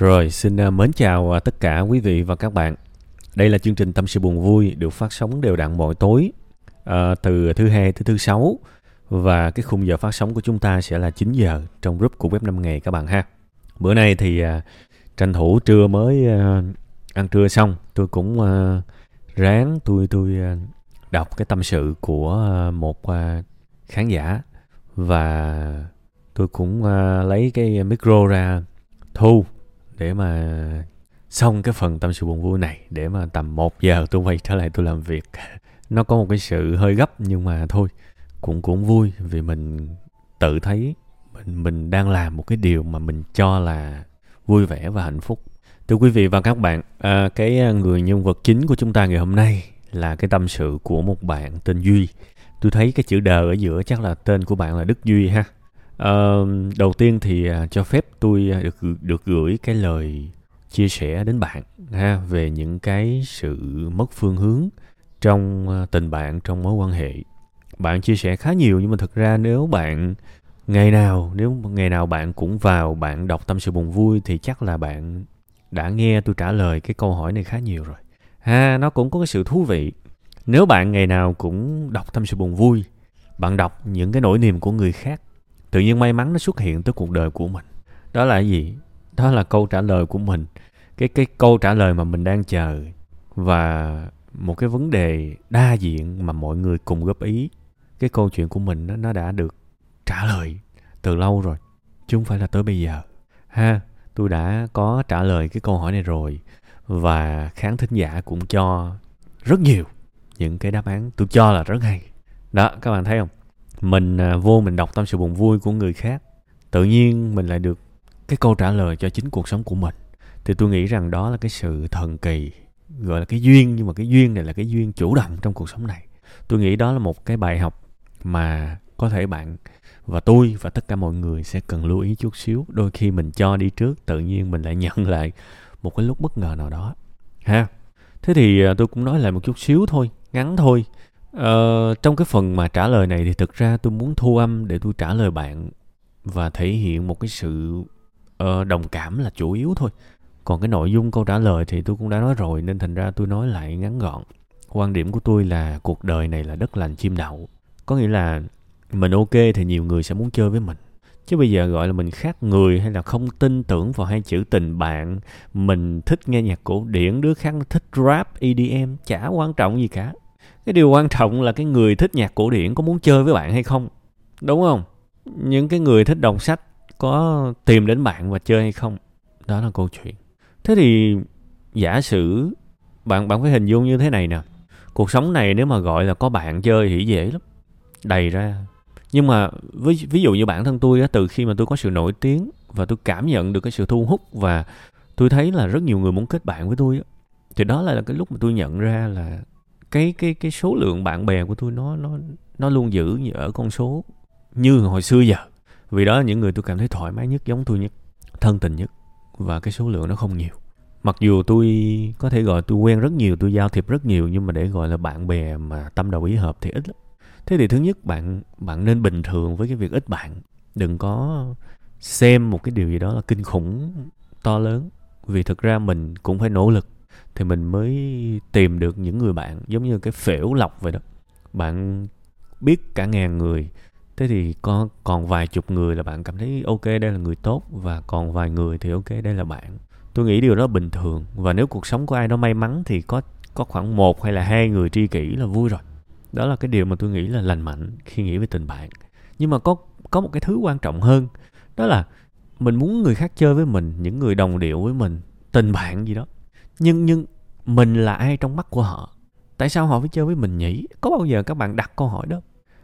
Rồi, xin à, mến chào à, tất cả quý vị và các bạn. Đây là chương trình Tâm sự buồn vui được phát sóng đều đặn mỗi tối à, từ thứ hai tới thứ sáu và cái khung giờ phát sóng của chúng ta sẽ là 9 giờ trong group của web 5 ngày các bạn ha. Bữa nay thì à, tranh thủ trưa mới à, ăn trưa xong, tôi cũng à, ráng tôi tôi à, đọc cái tâm sự của à, một à, khán giả và tôi cũng à, lấy cái micro ra thu để mà xong cái phần tâm sự buồn vui này để mà tầm 1 giờ tôi quay trở lại tôi làm việc. Nó có một cái sự hơi gấp nhưng mà thôi cũng cũng vui vì mình tự thấy mình mình đang làm một cái điều mà mình cho là vui vẻ và hạnh phúc. Thưa quý vị và các bạn à, cái người nhân vật chính của chúng ta ngày hôm nay là cái tâm sự của một bạn tên duy. Tôi thấy cái chữ đờ ở giữa chắc là tên của bạn là đức duy ha. Ờ, đầu tiên thì uh, cho phép tôi à, được được gửi cái lời chia sẻ đến bạn ha về những cái sự mất phương hướng trong uh, tình bạn trong mối quan hệ. Bạn chia sẻ khá nhiều nhưng mà thực ra nếu bạn ngày nào nếu ngày nào bạn cũng vào bạn đọc tâm sự buồn vui thì chắc là bạn đã nghe tôi trả lời cái câu hỏi này khá nhiều rồi. Ha, nó cũng có cái sự thú vị. Nếu bạn ngày nào cũng đọc tâm sự buồn vui, bạn đọc những cái nỗi niềm của người khác tự nhiên may mắn nó xuất hiện tới cuộc đời của mình. Đó là gì? Đó là câu trả lời của mình. Cái cái câu trả lời mà mình đang chờ và một cái vấn đề đa diện mà mọi người cùng góp ý. Cái câu chuyện của mình nó, nó đã được trả lời từ lâu rồi chứ không phải là tới bây giờ. Ha tôi đã có trả lời cái câu hỏi này rồi và khán thính giả cũng cho rất nhiều những cái đáp án tôi cho là rất hay. Đó các bạn thấy không? Mình à, vô mình đọc tâm sự buồn vui của người khác. Tự nhiên mình lại được cái câu trả lời cho chính cuộc sống của mình. Thì tôi nghĩ rằng đó là cái sự thần kỳ, gọi là cái duyên, nhưng mà cái duyên này là cái duyên chủ động trong cuộc sống này. Tôi nghĩ đó là một cái bài học mà có thể bạn và tôi và tất cả mọi người sẽ cần lưu ý chút xíu. Đôi khi mình cho đi trước, tự nhiên mình lại nhận lại một cái lúc bất ngờ nào đó, ha? Thế thì à, tôi cũng nói lại một chút xíu thôi, ngắn thôi. Ờ, trong cái phần mà trả lời này thì thực ra tôi muốn thu âm để tôi trả lời bạn và thể hiện một cái sự uh, đồng cảm là chủ yếu thôi. Còn cái nội dung câu trả lời thì tôi cũng đã nói rồi nên thành ra tôi nói lại ngắn gọn. Quan điểm của tôi là cuộc đời này là đất lành chim đậu. Có nghĩa là mình ok thì nhiều người sẽ muốn chơi với mình. Chứ bây giờ gọi là mình khác người hay là không tin tưởng vào hai chữ tình bạn, mình thích nghe nhạc cổ điển, đứa khác thích rap, EDM, chả quan trọng gì cả cái điều quan trọng là cái người thích nhạc cổ điển có muốn chơi với bạn hay không đúng không? Những cái người thích đọc sách có tìm đến bạn và chơi hay không đó là câu chuyện. Thế thì giả sử bạn bạn phải hình dung như thế này nè. Cuộc sống này nếu mà gọi là có bạn chơi thì dễ lắm đầy ra. Nhưng mà ví, ví dụ như bản thân tôi á từ khi mà tôi có sự nổi tiếng và tôi cảm nhận được cái sự thu hút và tôi thấy là rất nhiều người muốn kết bạn với tôi á thì đó là cái lúc mà tôi nhận ra là cái cái cái số lượng bạn bè của tôi nó nó nó luôn giữ ở con số như hồi xưa giờ. Vì đó là những người tôi cảm thấy thoải mái nhất, giống tôi nhất, thân tình nhất, và cái số lượng nó không nhiều. Mặc dù tôi có thể gọi tôi quen rất nhiều, tôi giao thiệp rất nhiều, nhưng mà để gọi là bạn bè mà tâm đầu ý hợp thì ít lắm. Thế thì thứ nhất, bạn bạn nên bình thường với cái việc ít bạn. Đừng có xem một cái điều gì đó là kinh khủng, to lớn. Vì thực ra mình cũng phải nỗ lực thì mình mới tìm được những người bạn giống như cái phễu lọc vậy đó. Bạn biết cả ngàn người, thế thì có còn vài chục người là bạn cảm thấy ok, đây là người tốt, và còn vài người thì ok, đây là bạn. Tôi nghĩ điều đó bình thường, và nếu cuộc sống của ai đó may mắn thì có có khoảng một hay là hai người tri kỷ là vui rồi. Đó là cái điều mà tôi nghĩ là lành mạnh khi nghĩ về tình bạn. Nhưng mà có có một cái thứ quan trọng hơn, đó là mình muốn người khác chơi với mình, những người đồng điệu với mình, tình bạn gì đó nhưng nhưng mình là ai trong mắt của họ? Tại sao họ phải chơi với mình nhỉ? Có bao giờ các bạn đặt câu hỏi đó?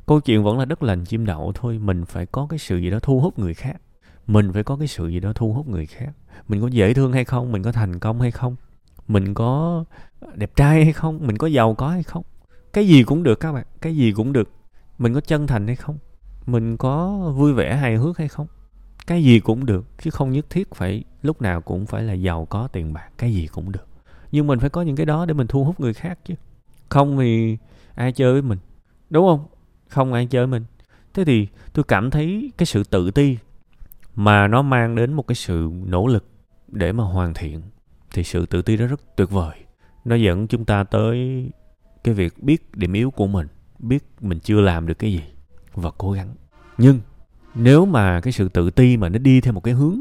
Câu chuyện vẫn là đất lành chim đậu thôi, mình phải có cái sự gì đó thu hút người khác. Mình phải có cái sự gì đó thu hút người khác. Mình có dễ thương hay không? Mình có thành công hay không? Mình có đẹp trai hay không? Mình có giàu có hay không? Cái gì cũng được các bạn, cái gì cũng được. Mình có chân thành hay không? Mình có vui vẻ hài hước hay không? Cái gì cũng được, chứ không nhất thiết phải, lúc nào cũng phải là giàu có tiền bạc, cái gì cũng được. Nhưng mình phải có những cái đó để mình thu hút người khác chứ. Không thì ai chơi với mình, đúng không? Không ai chơi với mình. Thế thì tôi cảm thấy cái sự tự ti mà nó mang đến một cái sự nỗ lực để mà hoàn thiện, thì sự tự ti đó rất tuyệt vời. Nó dẫn chúng ta tới cái việc biết điểm yếu của mình, biết mình chưa làm được cái gì và cố gắng. Nhưng nếu mà cái sự tự ti mà nó đi theo một cái hướng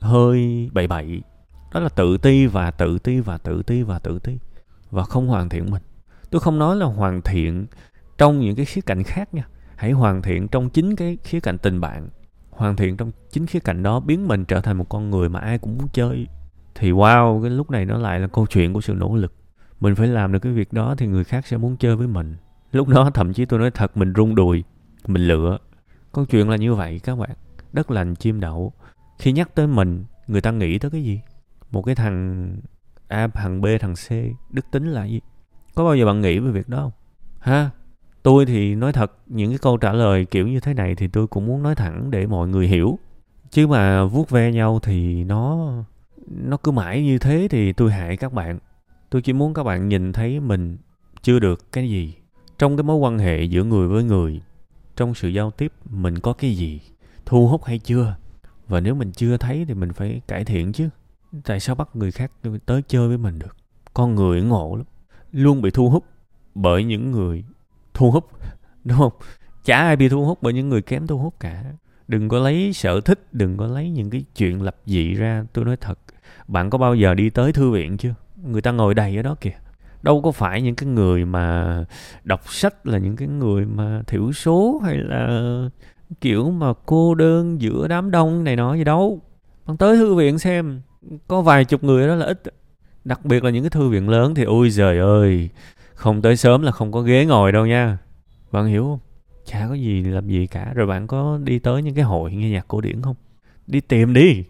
hơi bậy bậy, đó là tự ti và tự ti và tự ti và tự ti, và không hoàn thiện mình. Tôi không nói là hoàn thiện trong những cái khía cạnh khác nha. Hãy hoàn thiện trong chính cái khía cạnh tình bạn. Hoàn thiện trong chính khía cạnh đó biến mình trở thành một con người mà ai cũng muốn chơi. Thì wow, cái lúc này nó lại là câu chuyện của sự nỗ lực. Mình phải làm được cái việc đó thì người khác sẽ muốn chơi với mình. Lúc đó thậm chí tôi nói thật, mình rung đùi, mình lựa câu chuyện là như vậy các bạn. Đất lành chim đậu. Khi nhắc tới mình, người ta nghĩ tới cái gì? Một cái thằng a, thằng b, thằng c, đức tính là gì? Có bao giờ bạn nghĩ về việc đó không? Ha? Tôi thì nói thật, những cái câu trả lời kiểu như thế này thì tôi cũng muốn nói thẳng để mọi người hiểu. Chứ mà vuốt ve nhau thì nó nó cứ mãi như thế thì tôi hại các bạn. Tôi chỉ muốn các bạn nhìn thấy mình chưa được cái gì. Trong cái mối quan hệ giữa người với người trong sự giao tiếp mình có cái gì, thu hút hay chưa? Và nếu mình chưa thấy thì mình phải cải thiện chứ. Tại sao bắt người khác tới chơi với mình được? Con người ngộ lắm, luôn bị thu hút bởi những người thu hút, đúng không? Chả ai bị thu hút bởi những người kém thu hút cả. Đừng có lấy sở thích, đừng có lấy những cái chuyện lập dị ra. Tôi nói thật, bạn có bao giờ đi tới thư viện chưa? Người ta ngồi đầy ở đó kìa đâu có phải những cái người mà đọc sách là những cái người mà thiểu số hay là kiểu mà cô đơn giữa đám đông này nọ gì đâu. Bạn tới thư viện xem, có vài chục người đó là ít. Đặc biệt là những cái thư viện lớn thì ôi giời ơi, không tới sớm là không có ghế ngồi đâu nha. Bạn hiểu không? Chả có gì làm gì cả. Rồi bạn có đi tới những cái hội nghe nhạc cổ điển không? Đi tìm đi.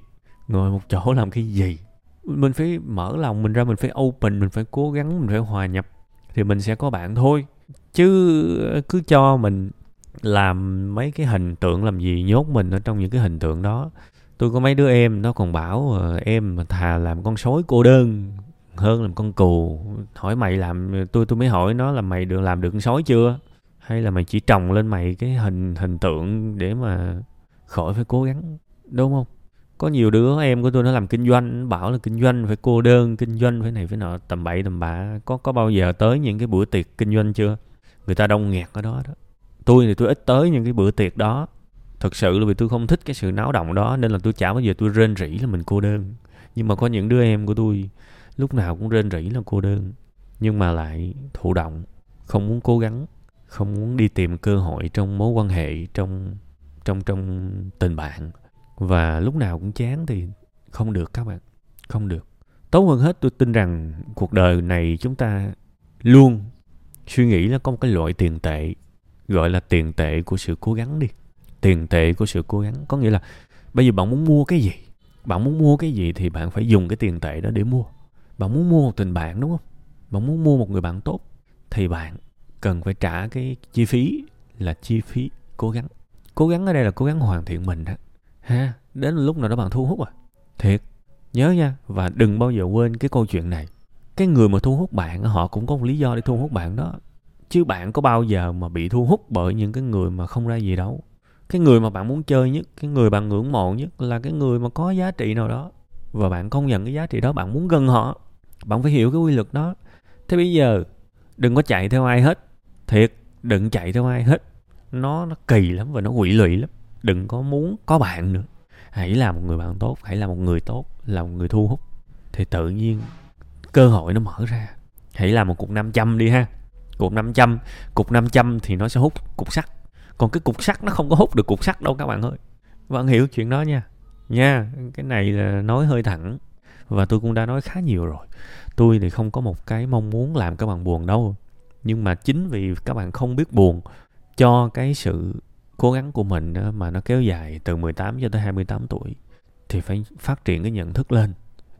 Ngồi một chỗ làm cái gì? Mình phải mở lòng, mình ra mình phải open, mình phải cố gắng, mình phải hòa nhập thì mình sẽ có bạn thôi. Chứ ờ, cứ cho mình làm mấy cái hình tượng, làm gì nhốt mình ở trong những cái hình tượng đó. Tôi có mấy đứa em, nó còn bảo ờ, em mà thà làm con sói cô đơn hơn làm con cù hỏi mày làm, tôi tôi mới hỏi nó là mày được, làm được con sói chưa? Hay là mày chỉ trồng lên mày cái hình hình tượng để mà khỏi phải cố gắng, đúng không? Có nhiều đứa em của tôi nó làm kinh doanh bảo là kinh doanh phải cô đơn, kinh doanh phải này phải nọ, tầm bậy tầm bạ. Có có bao giờ tới những cái bữa tiệc kinh doanh chưa? Người ta đông nghẹt ở đó đó. Tôi thì tôi ít tới những cái bữa tiệc đó. Thật sự là vì tôi không thích cái sự náo động đó, nên là tôi chả bao giờ tôi rên rỉ là mình cô đơn. Nhưng mà có những đứa em của tôi, lúc nào cũng rên rỉ là cô đơn. Nhưng mà lại thụ động, không muốn cố gắng, không muốn đi tìm cơ hội trong mối quan hệ, trong trong trong tình bạn và lúc nào cũng chán thì không được các bạn, không được. Tốt hơn hết tôi tin rằng cuộc đời này chúng ta luôn suy nghĩ là có một cái loại tiền tệ, gọi là tiền tệ của sự cố gắng đi. Tiền tệ của sự cố gắng, có nghĩa là bây giờ bạn muốn mua cái gì? Bạn muốn mua cái gì thì bạn phải dùng cái tiền tệ đó để mua. Bạn muốn mua một tình bạn, đúng không? Bạn muốn mua một người bạn tốt thì bạn cần phải trả cái chi phí là chi phí cố gắng. Cố gắng ở đây là cố gắng hoàn thiện mình đó ha đến lúc nào đó bạn thu hút rồi, thiệt. Nhớ nha và đừng bao giờ quên cái câu chuyện này. Cái người mà thu hút bạn họ cũng có một lý do để thu hút bạn đó. Chứ bạn có bao giờ mà bị thu hút bởi những cái người mà không ra gì đâu. Cái người mà bạn muốn chơi nhất cái người bạn ngưỡng mộ nhất là cái người mà có giá trị nào đó. Và bạn công nhận cái giá trị đó bạn muốn gần họ. Bạn phải hiểu cái quy luật đó. Thế bây giờ đừng có chạy theo ai hết. Thiệt đừng chạy theo ai hết. Nó nó kỳ lắm và nó quỷ lụy lắm đừng có muốn có bạn nữa. Hãy là một người bạn tốt, hãy là một người tốt là một người thu hút. Thì tự nhiên cơ hội nó mở ra. Hãy làm một cục 500 đi ha. Cục 500 cục 500 thì nó sẽ hút cục sắt. Còn cái cục sắt nó không có hút được cục sắt đâu các bạn ơi. Bạn hiểu chuyện đó nha. Nha, cái này là nói hơi thẳng và tôi cũng đã nói khá nhiều rồi. Tôi thì không có một cái mong muốn làm các bạn buồn đâu. Nhưng mà chính vì các bạn không biết buồn cho cái sự cố gắng của mình mà nó kéo dài từ 18 cho tới 28 tuổi, thì phải phát triển cái nhận thức lên.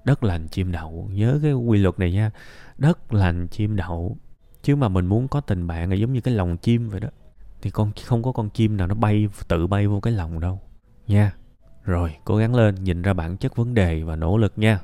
Đất lành chim đậu, nhớ cái quy luật này nha. Đất lành chim đậu, chứ mà mình muốn có tình bạn là giống như cái lòng chim vậy đó, thì con không có con chim nào nó bay, tự bay vô cái lòng đâu. Nha, rồi cố gắng lên, nhìn ra bản chất vấn đề và nỗ lực nha.